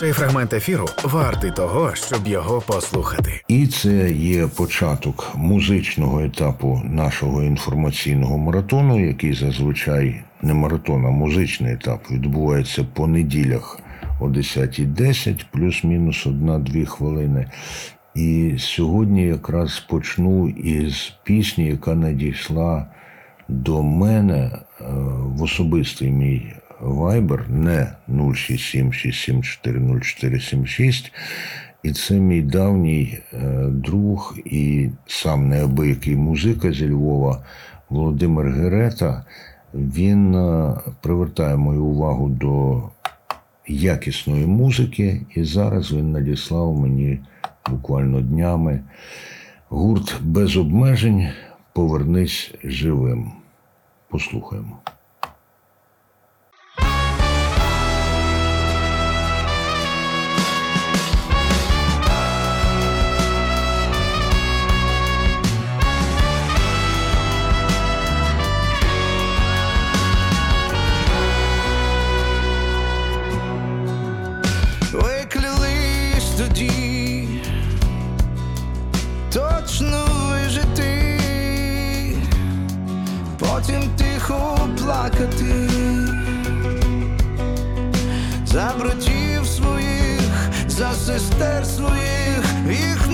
Цей фрагмент ефіру вартий того, щоб його послухати. І це є початок музичного етапу нашого інформаційного маратону, який зазвичай не маратон, а музичний етап відбувається по неділях о 10.10, плюс-мінус одна-дві хвилини. І сьогодні якраз почну із пісні, яка надійшла до мене е, в особистий мій вайбер, не 06767400476. І це мій давній е, друг і сам неабиякий музика зі Львова Володимир Герета. Він е, привертає мою увагу до якісної музики, і зараз він надіслав мені буквально днями гурт без обмежень. Повернись живим. Послухаємо. Плакати за братів своїх, за сестер своїх, їх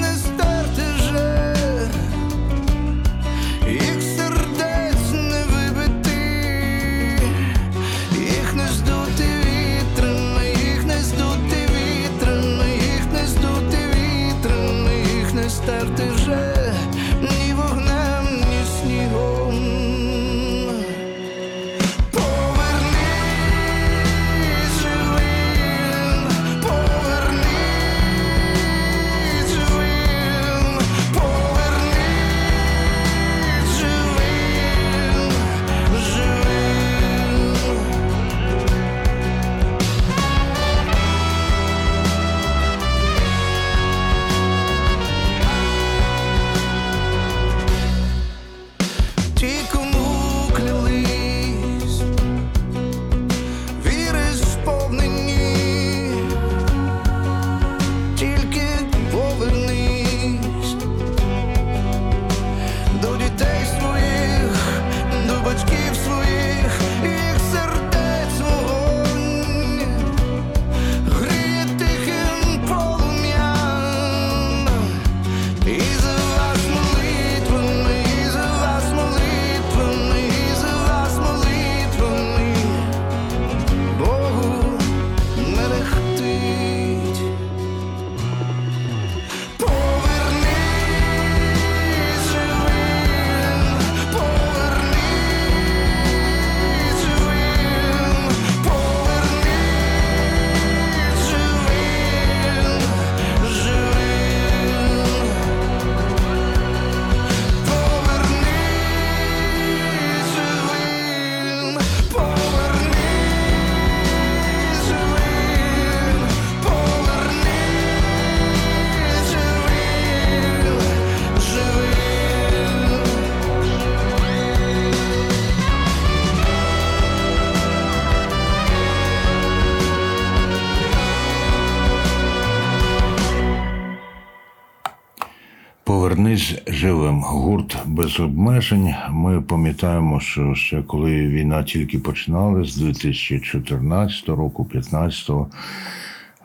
Гурт без обмежень. Ми пам'ятаємо, що ще коли війна тільки починалась з 2014 року, 15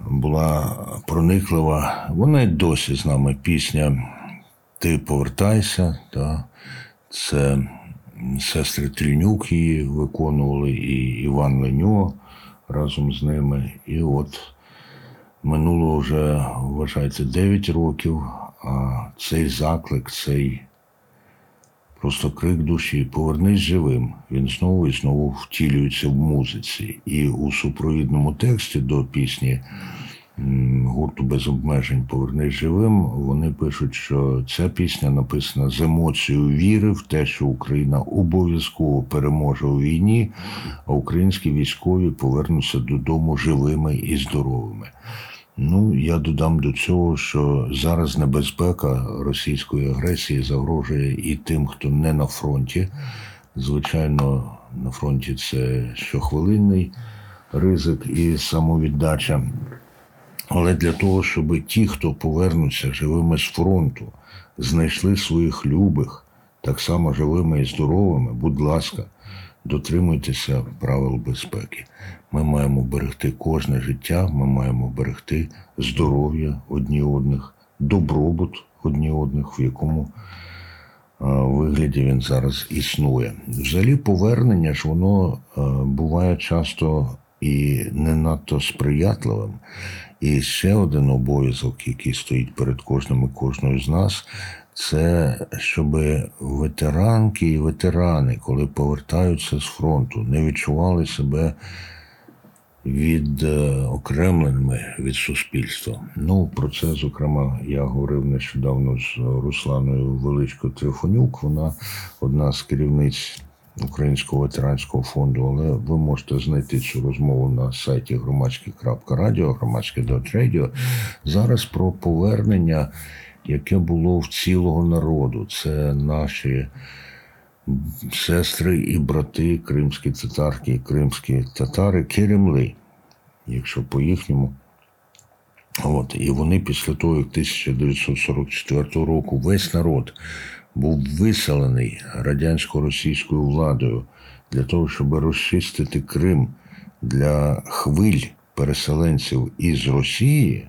була прониклива. Вона й досі з нами пісня Ти повертайся. Та? Це сестри Трільнюк її виконували, і Іван Леньо разом з ними. І от минуло вже, вважається, 9 років, а цей заклик, цей просто крик душі Повернись живим. Він знову і знову втілюється в музиці. І у супровідному тексті до пісні гурту без обмежень Повернись живим. Вони пишуть, що ця пісня написана з емоцією віри в те, що Україна обов'язково переможе у війні, а українські військові повернуться додому живими і здоровими. Ну, я додам до цього, що зараз небезпека російської агресії загрожує і тим, хто не на фронті. Звичайно, на фронті це щохвилинний ризик і самовіддача. Але для того, щоб ті, хто повернуться живими з фронту, знайшли своїх любих, так само живими і здоровими, будь ласка, дотримуйтеся правил безпеки. Ми маємо берегти кожне життя, ми маємо берегти здоров'я одні одних, добробут одні одних, в якому е, вигляді він зараз існує. Взагалі, повернення ж воно е, буває часто і не надто сприятливим. І ще один обов'язок, який стоїть перед кожним і кожною з нас, це щоб ветеранки і ветерани, коли повертаються з фронту, не відчували себе відокремленими від суспільства. Ну, про це, зокрема, я говорив нещодавно з Русланою Величко Трифонюк. Вона одна з керівниць Українського ветеранського фонду, але ви можете знайти цю розмову на сайті громадське.радіо, громадське.радіо. Зараз про повернення, яке було в цілого народу. Це наші сестри і брати, кримські татарки кримські татари, керемли, якщо по-їхньому. От, і вони після того, як 1944 року весь народ був виселений радянсько-російською владою для того, щоб розчистити Крим для хвиль переселенців із Росії,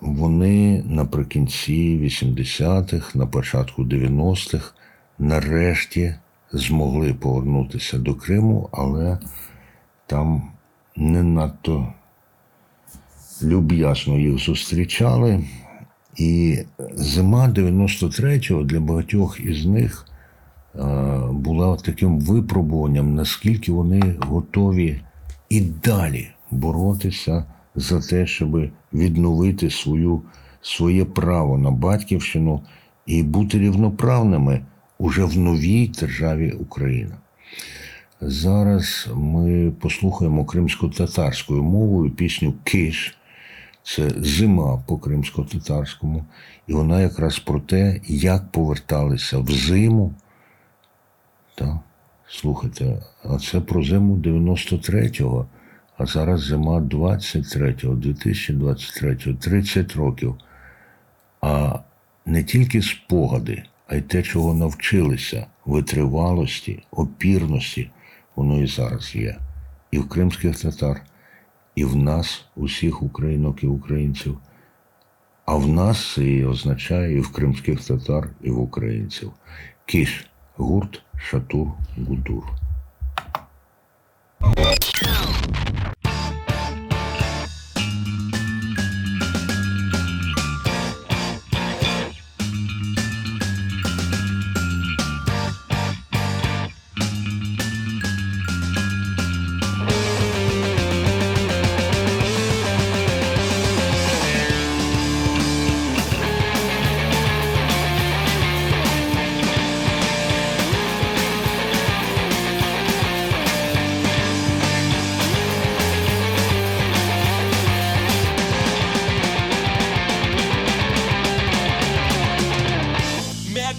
вони наприкінці 80-х, на початку 90-х, нарешті змогли повернутися до Криму, але там не надто люб'язно їх зустрічали. І зима 93-го для багатьох із них е, була таким випробуванням, наскільки вони готові і далі боротися за те, щоб відновити свою, своє право на батьківщину і бути рівноправними уже в новій державі Україна. Зараз ми послухаємо кримсько-татарською мовою пісню Киш. Це зима по кримсько-татарському, і вона якраз про те, як поверталися в зиму. Так, слухайте, а це про зиму 93-го, а зараз зима 23-го, 2023-го, 30 років. А не тільки спогади, а й те, чого навчилися, витривалості, опірності, воно і зараз є. І в кримських татар і в нас, усіх українок і українців. А в нас це і означає і в кримських татар, і в українців. Кіш, гурт, шатур, гудур.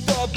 like the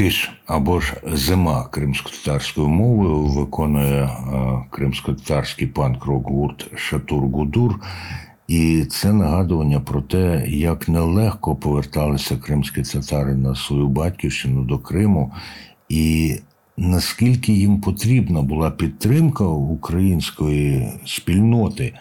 Киш або ж зима кримськотатарською мовою виконує е, кримськотатарський панк-рок гурт Шатур Гудур. І це нагадування про те, як нелегко поверталися кримські татари на свою батьківщину до Криму, і наскільки їм потрібна була підтримка української спільноти.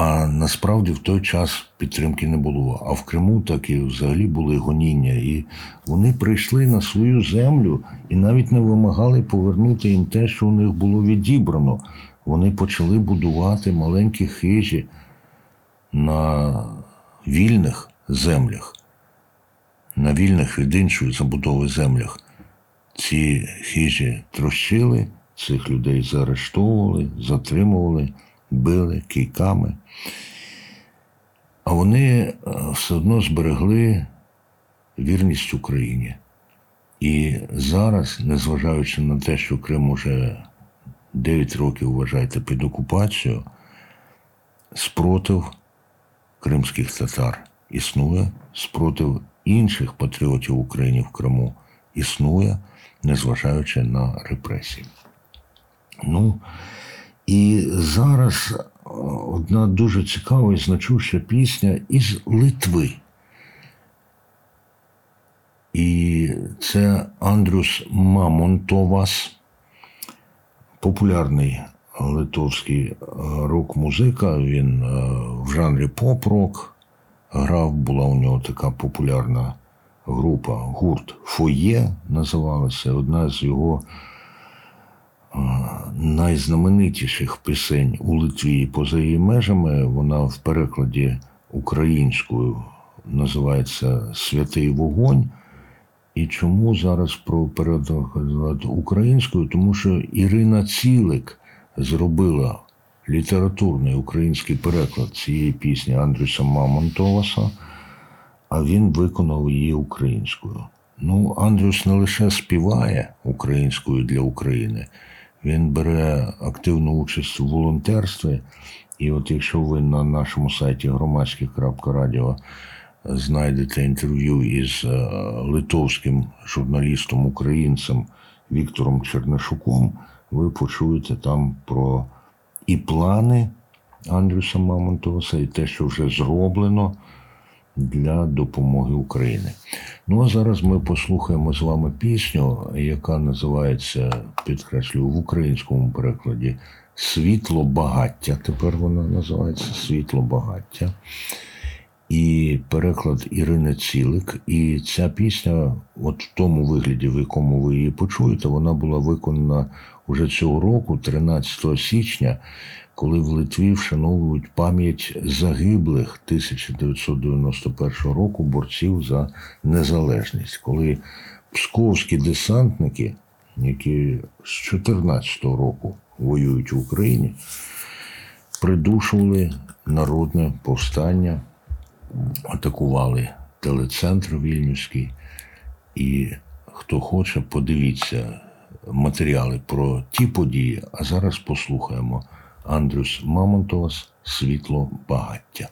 А насправді в той час підтримки не було. А в Криму так і взагалі були гоніння. І вони прийшли на свою землю і навіть не вимагали повернути їм те, що у них було відібрано. Вони почали будувати маленькі хижі на вільних землях, на вільних від іншої забудови землях. Ці хижі трощили, цих людей заарештовували, затримували, били кійками. А вони е, все одно зберегли вірність Україні. І зараз, незважаючи на те, що Крим уже 9 років вважаєте під окупацією, спротив кримських татар існує, спротив інших патріотів України в Криму існує, незважаючи на репресії. Ну, і зараз одна дуже цікава і значуща пісня із Литви. І це Андрюс Мамонтовас, популярний литовський е, рок-музика. Він е, в жанрі поп-рок грав, була у нього така популярна група, гурт Фоє називалася. Одна з його найзнаменитіших пісень у Литві поза її межами. Вона в перекладі українською називається Святий вогонь. І чому зараз про переклад українською? Тому що Ірина Цілик зробила літературний український переклад цієї пісні Андрюса Мамонтоваса, а він виконав її українською. Ну, Андрюс не лише співає українською для України, він бере активну участь у волонтерстві. І от якщо ви на нашому сайті громадське.радіо знайдете інтерв'ю із е, литовським журналістом українцем Віктором Чернишуком, ви почуєте там про і плани Андрюса Мамонтоваса, і те, що вже зроблено для допомоги Україні. Ну а зараз ми послухаємо з вами пісню, яка називається, підкреслюю, в українському перекладі Світло багаття. Тепер вона називається Світло багаття. І переклад Ірини Цілик. І ця пісня, от в тому вигляді, в якому ви її почуєте, вона була виконана уже цього року, 13 січня, коли в Литві вшановують пам'ять загиблих 1991 року борців за незалежність, коли псковські десантники, які з 2014 року воюють в Україні, придушували народне повстання атакували телецентр Вільнюський. І хто хоче, подивіться матеріали про ті події. А зараз послухаємо Андрюс Мамонтовас Світло багаття.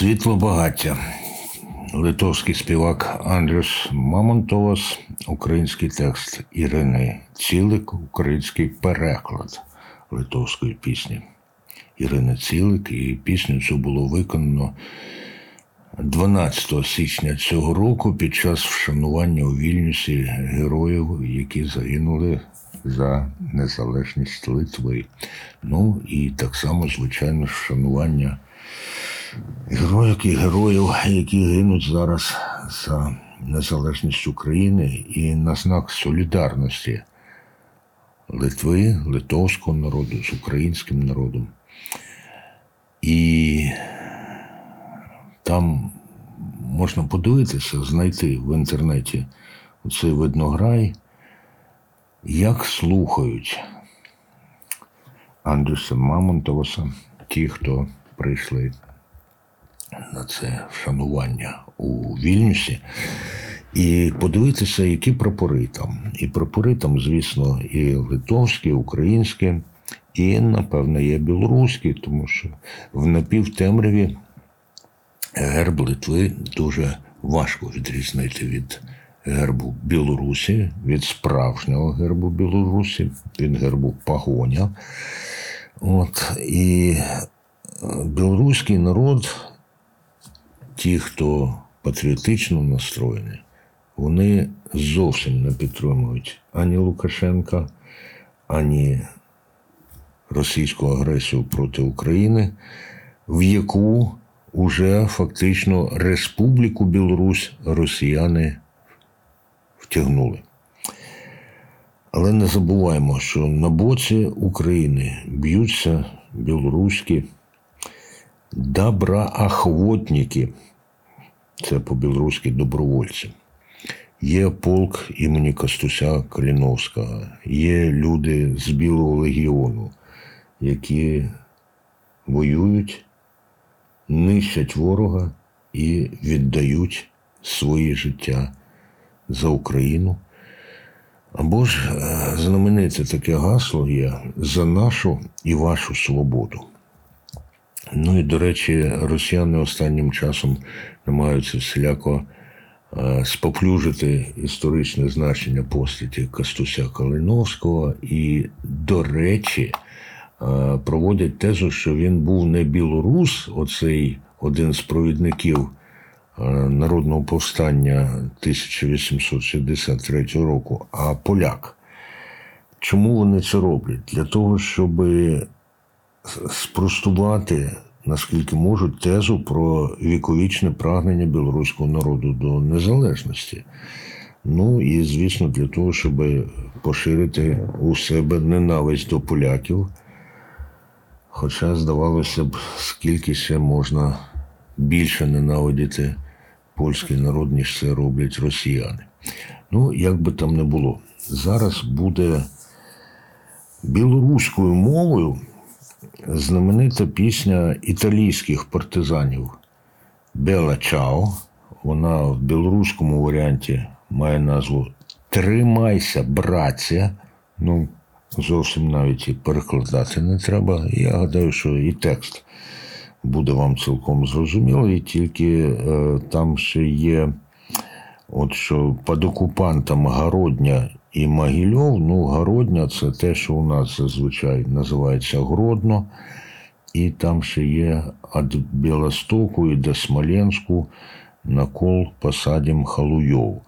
Світло багаття. Литовський співак Андрюс Мамонтовас, український текст Ірини Цілик, український переклад литовської пісні Ірини Цілик. І пісню цю було виконано 12 січня цього року під час вшанування у Вільнюсі героїв, які загинули за незалежність Литви. Ну і так само, звичайно, вшанування героїв і героїв, які гинуть зараз за незалежність України і на знак солідарності Литви, литовського народу з українським народом. І там можна подивитися, знайти в інтернеті цей виднограй, як слухають Андрюса Мамонтоваса, ті, хто прийшли на це вшанування у Вільнюсі, і подивитися, які прапори там. І прапори там, звісно, і литовські, і українські, і, напевно, є білоруські, тому що в напівтемряві герб Литви дуже важко відрізнити від гербу Білорусі, від справжнього гербу Білорусі, від гербу пагоня. От, і е, білоруський народ, ті, хто патріотично настроєні, вони зовсім не підтримують ані Лукашенка, ані російську агресію проти України, в яку уже фактично Республіку Білорусь росіяни втягнули. Але не забуваємо, що на боці України б'ються білоруські доброохотники, це по-білоруськи добровольці. Є полк імені Костуся Каліновського, є люди з Білого легіону, які воюють, нищать ворога і віддають свої життя за Україну. Або ж е, знамените таке гасло є за нашу і вашу свободу. Ну і, до речі, росіяни останнім часом намагаються всіляко е, споплюжити історичне значення постаті Костуся Калиновського і, до речі, е, проводять тезу, що він був не білорус, оцей один з провідників е, народного повстання 1863 року, а поляк. Чому вони це роблять? Для того, щоб спростувати, наскільки можуть, тезу про віковічне прагнення білоруського народу до незалежності. Ну і, звісно, для того, щоб поширити у себе ненависть до поляків. Хоча, здавалося б, скільки ще можна більше ненавидіти польський народ, ніж це роблять росіяни. Ну, як би там не було, зараз буде білоруською мовою знаменита пісня італійських партизанів Бела Чао. Вона в білоруському варіанті має назву Тримайся, братця. Ну, зовсім навіть і перекладати не треба. Я гадаю, що і текст буде вам цілком зрозумілий, тільки е, там ще є, от що під окупантом Городня і Могильов. Ну, Городня це те, що у нас зазвичай називається Гродно. І там ще є від Білостоку і до Смоленську на кол посадім Халуйов.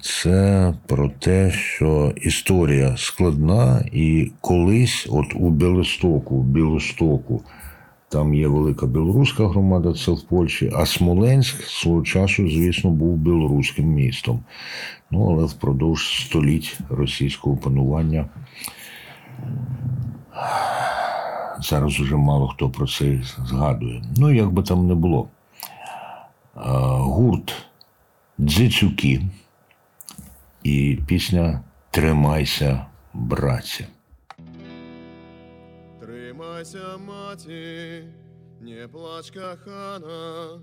Це про те, що історія складна, і колись, от у Білостоку, Білостоку, там є велика білоруська громада, це в Польщі, а Смоленськ свого часу, звісно, був білоруським містом. Ну, але впродовж століть російського панування зараз уже мало хто про це згадує. Ну, як би там не було. Гурт Дзицюки і пісня Тримайся, братця. Тримайся, маті, не плач, кохана,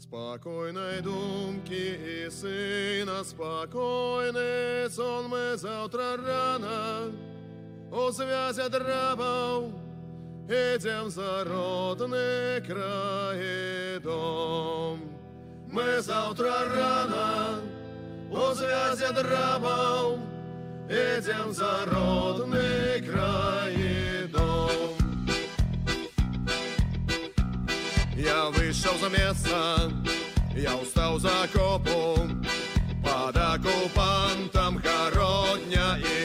спокійної думки і сина, спокійний сон ми завтра рано, у зв'язі драбов, Ідем за родний край і дом. Ми завтра рано у зв'язі драбов Ідем за родний край і Я вышел за место, я устал за копом, под оккупантом хородня и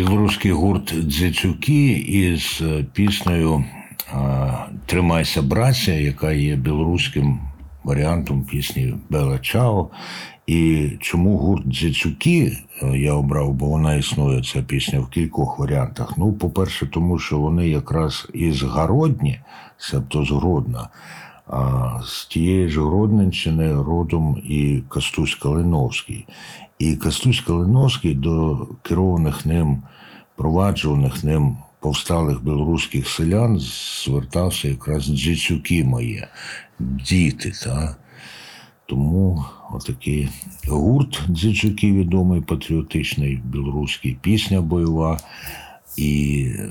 Білоруський гурт Дзецюки із е, піснею е, Тримайся, браття, яка є білоруським варіантом пісні Бела Чао. І чому гурт Дзецюки е, я обрав, бо вона існує, ця пісня в кількох варіантах. Ну, по-перше, тому що вони якраз із Городні, себто з Гродна, а з тієї ж Гродненщини родом і Костусь Калиновський. І Костусь Калиновський до керованих ним, проваджуваних ним повсталих білоруських селян звертався якраз дзюцюки моє, діти. Та? Тому отакий гурт дзюцюки відомий, патріотичний, білоруський, пісня бойова. І е,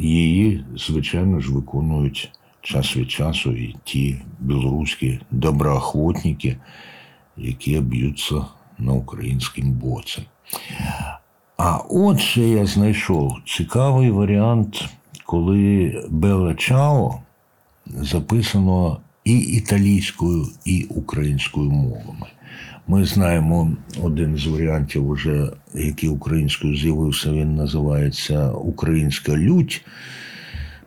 її, звичайно ж, виконують час від часу і ті білоруські доброохотники, які б'ються на українському боці. А от ще я знайшов цікавий варіант, коли Бела Чао записано і італійською, і українською мовами. Ми знаємо один з варіантів, уже, який українською з'явився, він називається Українська лють.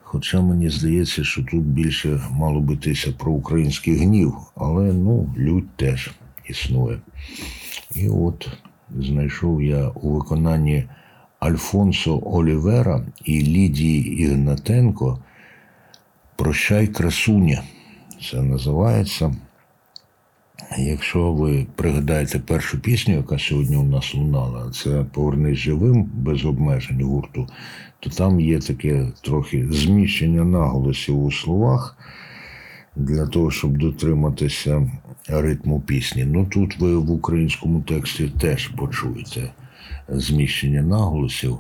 Хоча мені здається, що тут більше мало би йтися про український гнів, але ну, лють теж існує. І от знайшов я у виконанні Альфонсо Олівера і Лідії Ігнатенко Прощай, красуня. Це називається. Якщо ви пригадаєте першу пісню, яка сьогодні у нас лунала, це Повернись живим без обмежень гурту, то там є таке трохи зміщення наголосів у словах для того, щоб дотриматися ритму пісні. Ну тут ви в українському тексті теж почуєте зміщення наголосів,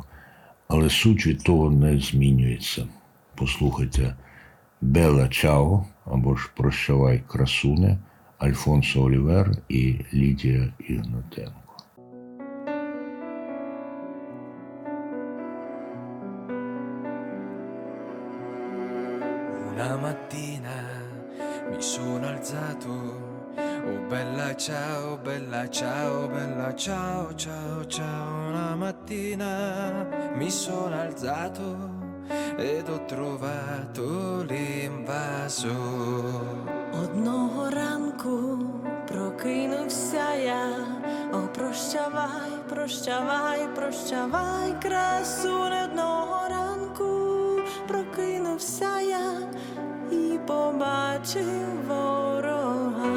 але суть від того не змінюється. Послухайте Бела Чао або ж Прощавай красуне, Альфонсо Олівер і Лідія Ігнатенко. Sono alzato. Oh bella ciao, bella ciao, bella ciao, ciao, ciao. Una mattina mi sono alzato ed ho trovato l'invaso. Одного ранку прокинувся я, о, прощавай, прощавай, прощавай, красуне одного ранку прокинувся я i pobaczył woroga.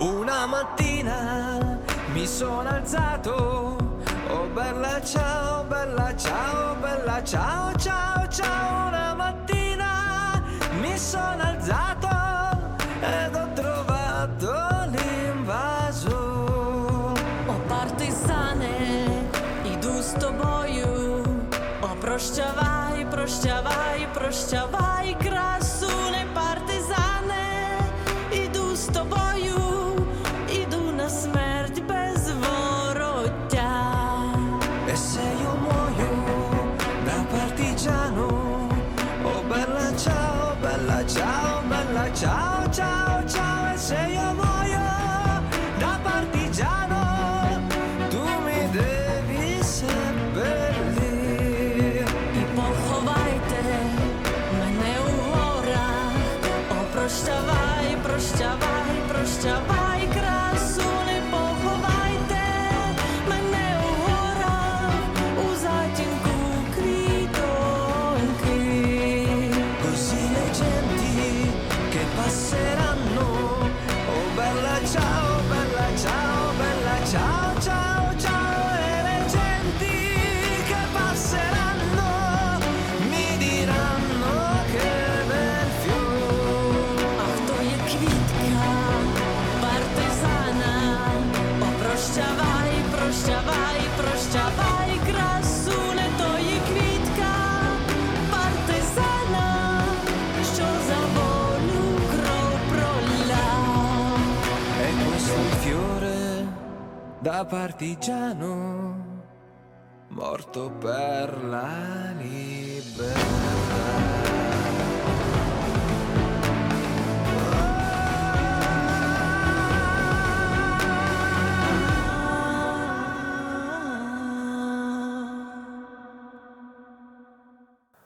Una mattina mi sono alzato, oh bella ciao, bella ciao, bella ciao, ciao, ciao Sono alzato ed ho trovato l'invaso. О, партизане, іду з тобою. О, прощавай, прощавай, прощавай, красуне partigiano, morto per la libertà.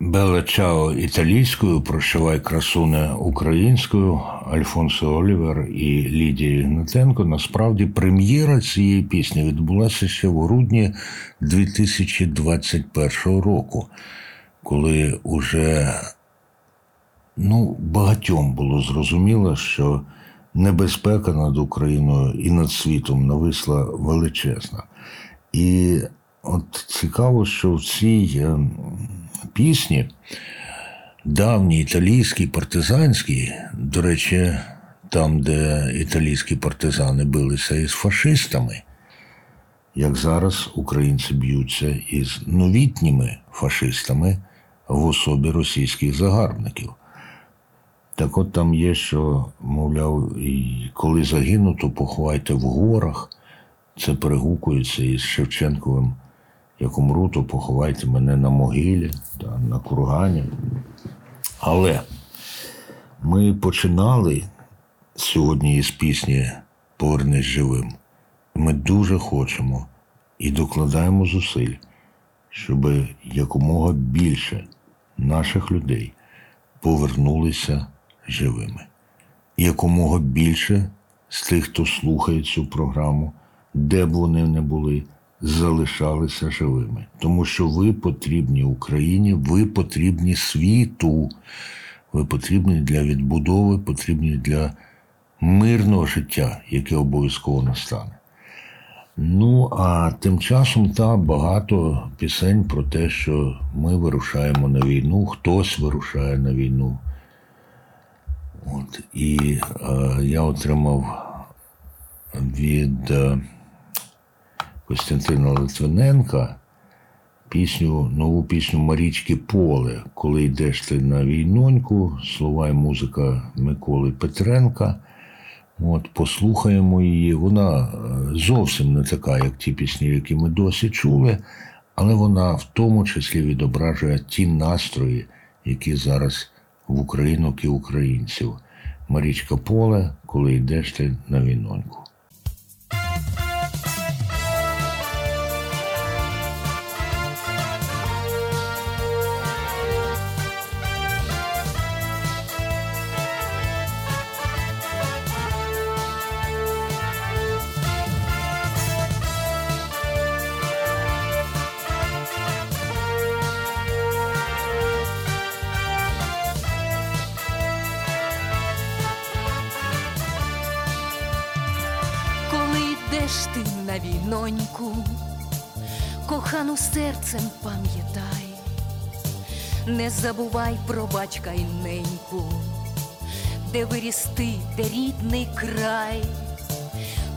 Белла Чао італійською, прощавай красуне українською, Альфонсо Олівер і Лідія Ігнатенко. Насправді прем'єра цієї пісні відбулася ще в грудні 2021 року, коли уже ну, багатьом було зрозуміло, що небезпека над Україною і над світом нависла величезна. І от цікаво, що в цій е, пісні давній італійський партизанський, до речі, там, де італійські партизани билися із фашистами, як зараз українці б'ються із новітніми фашистами в особі російських загарбників. Так от там є, що, мовляв, коли загину, то поховайте в горах. Це перегукується із Шевченковим. Як умру, то поховайте мене на могилі, та, на кургані. Але ми починали сьогодні із пісні Повернись живим. Ми дуже хочемо і докладаємо зусиль, щоб якомога більше наших людей повернулися живими. Якомога більше з тих, хто слухає цю програму, де б вони не були, залишалися живими. Тому що ви потрібні Україні, ви потрібні світу, ви потрібні для відбудови, потрібні для мирного життя, яке обов'язково настане. Ну, а тим часом та багато пісень про те, що ми вирушаємо на війну, хтось вирушає на війну. От, і е, я отримав від е, Костянтина Литвиненка пісню, нову пісню Марічки Поле, коли йдеш ти на війноньку, слова і музика Миколи Петренка. От, послухаємо її. Вона е, зовсім не така, як ті пісні, які ми досі чули, але вона в тому числі відображує ті настрої, які зараз в українок і українців. Марічка Поле, коли йдеш ти на війноньку. Забувай про батька й неньку, де виріс ти, де рідний край,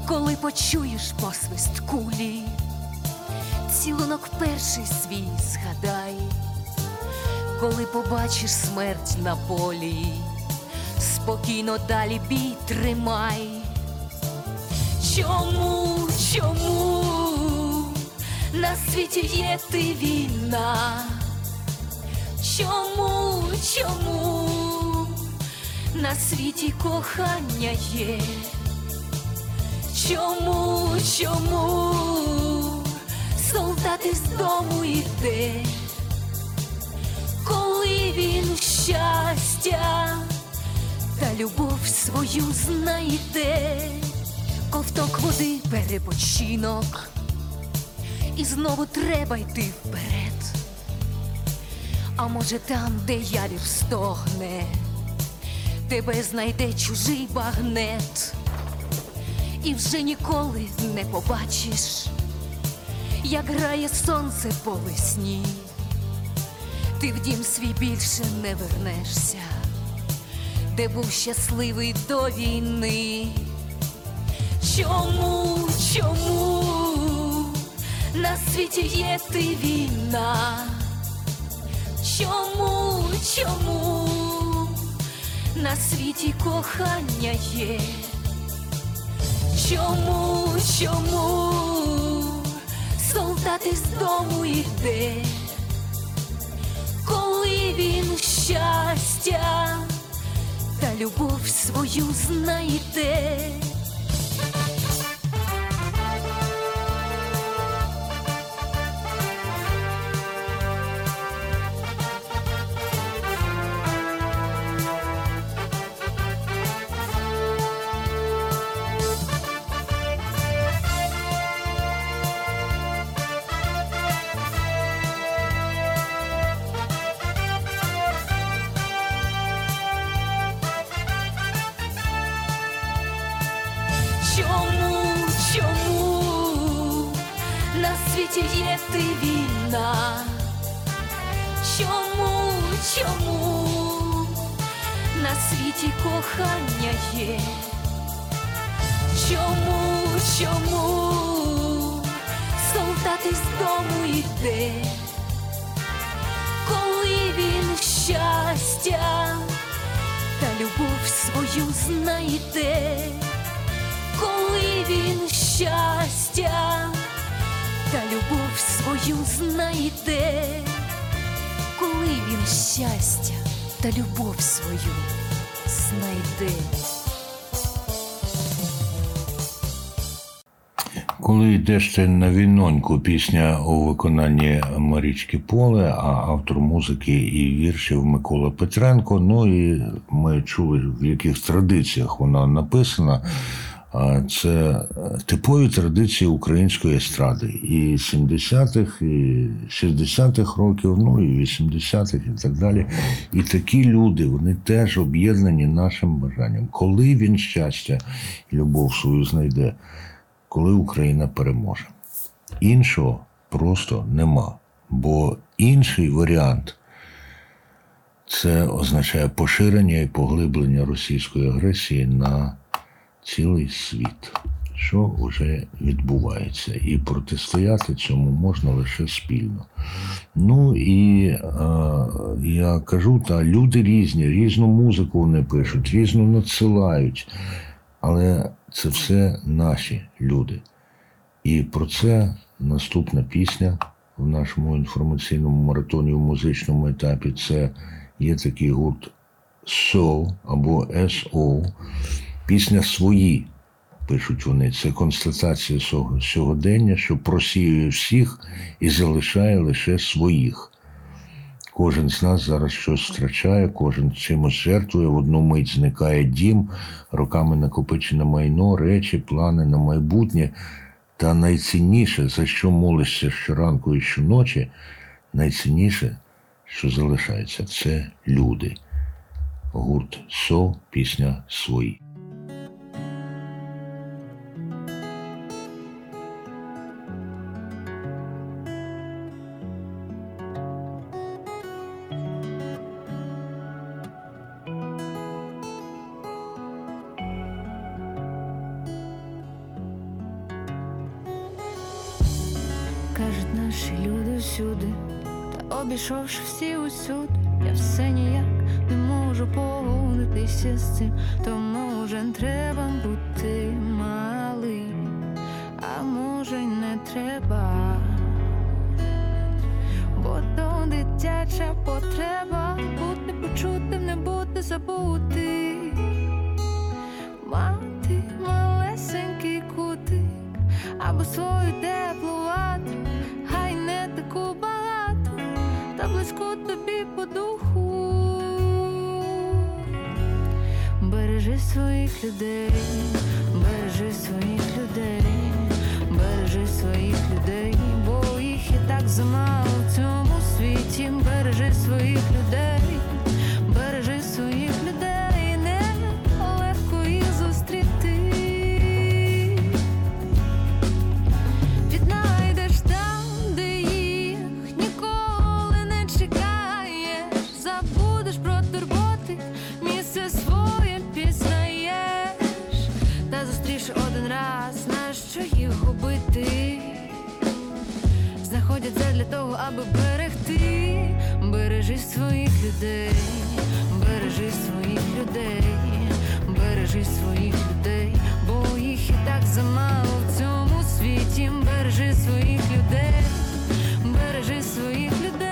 коли почуєш посвист кулі, цілунок перший свій згадай, коли побачиш смерть на полі, спокійно далі бій тримай. Чому, чому на світі є ти війна? Чому, чому на світі кохання є? Чому, чому солдат із дому йде? Коли він щастя та любов свою знайде, ковток води перепочинок, і знову треба йти вперед. А може там, де явір стогне, тебе знайде чужий багнет, і вже ніколи не побачиш, як грає сонце по весні. Ти в дім свій більше не вернешся, де був щасливий до війни. Чому, чому на світі є ти війна? Чому, чому на світі кохання є? Чому, чому солдат із дому йде? Коли він щастя та любов свою знайде. Коли йдеш ти на віноньку, пісня у виконанні Марічки Поле, а автор музики і віршів Микола Петренко. Ну і ми чули, в яких традиціях вона написана. Це типові традиції української естради і 70-х, і 60-х років, ну і 80-х, і так далі. І такі люди, вони теж об'єднані нашим бажанням. Коли він щастя і любов свою знайде, коли Україна переможе. Іншого просто нема. Бо інший варіант це означає поширення і поглиблення російської агресії на цілий світ, що вже відбувається. І протистояти цьому можна лише спільно. Ну і е, я кажу, та люди різні, різну музику вони пишуть, різну надсилають. Але це все наші люди. І про це наступна пісня в нашому інформаційному маратоні в музичному етапі. Це є такий гурт SO або SO. Пісня свої, пишуть вони. Це констатація сьогодення, що просіює всіх і залишає лише своїх. Кожен з нас зараз щось втрачає, кожен чимось жертвує, в одну мить зникає дім, роками накопичене майно, речі, плани на майбутнє. Та найцінніше, за що молишся щоранку і щоночі, найцінніше, що залишається, це люди. Гурт СО, пісня свої. Бережи своїх людей, бережи своїх людей, не легко їх зустріти. Віднайдеш там, де їх ніколи не чекаєш, забудеш про турботи, місце своє пізнаєш, та зустрівши один раз, нащо їх губити? Знаходяться для того, аби бережи своїх людей, бережи своїх людей, бережи своїх людей, бо їх і так замало в цьому світі. Бережи своїх людей, бережи своїх людей,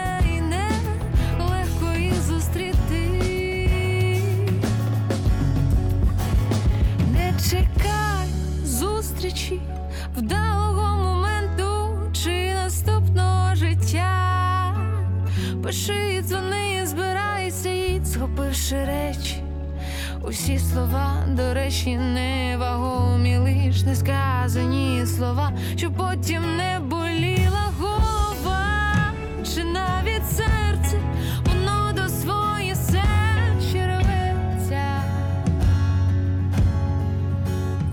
схопивши речі. Усі слова, до речі, невагомі, лиш не сказані слова, щоб потім не боліла голова, чи навіть серце, воно до своє серце рветься.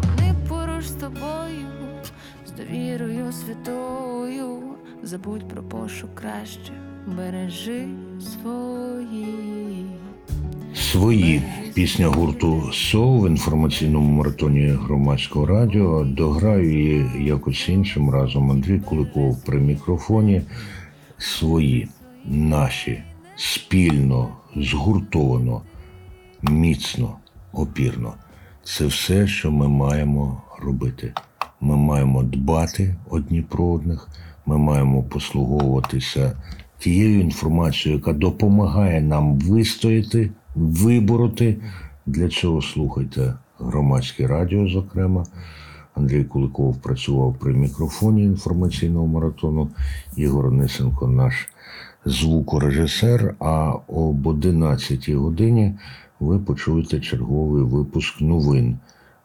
Вони поруч з тобою, з довірою святою. Забудь про пошук краще, бережи свої. Свої пісня гурту СОУ в інформаційному маратоні громадського радіо. Дограю її якось іншим разом. Андрій Куликов при мікрофоні. Свої, наші, спільно, згуртовано, міцно, опірно. Це все, що ми маємо робити. Ми маємо дбати одні про одних, ми маємо послуговуватися тією інформацією, яка допомагає нам вистояти, вибороти. Для цього слухайте громадське радіо, зокрема. Андрій Куликов працював при мікрофоні інформаційного маратону. Ігор Нисенко, наш звукорежисер. А об 11 годині ви почуєте черговий випуск новин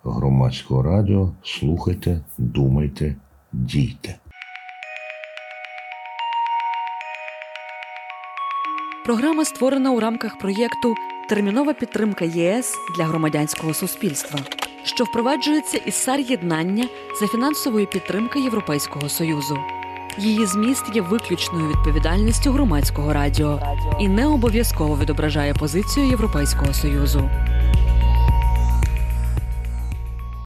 громадського радіо. Слухайте, думайте, дійте. Програма створена у рамках проєкту Термінова підтримка ЄС для громадянського суспільства, що впроваджується із САР єднання за фінансової підтримки Європейського союзу. Її зміст є виключною відповідальністю громадського радіо і не обов'язково відображає позицію Європейського союзу.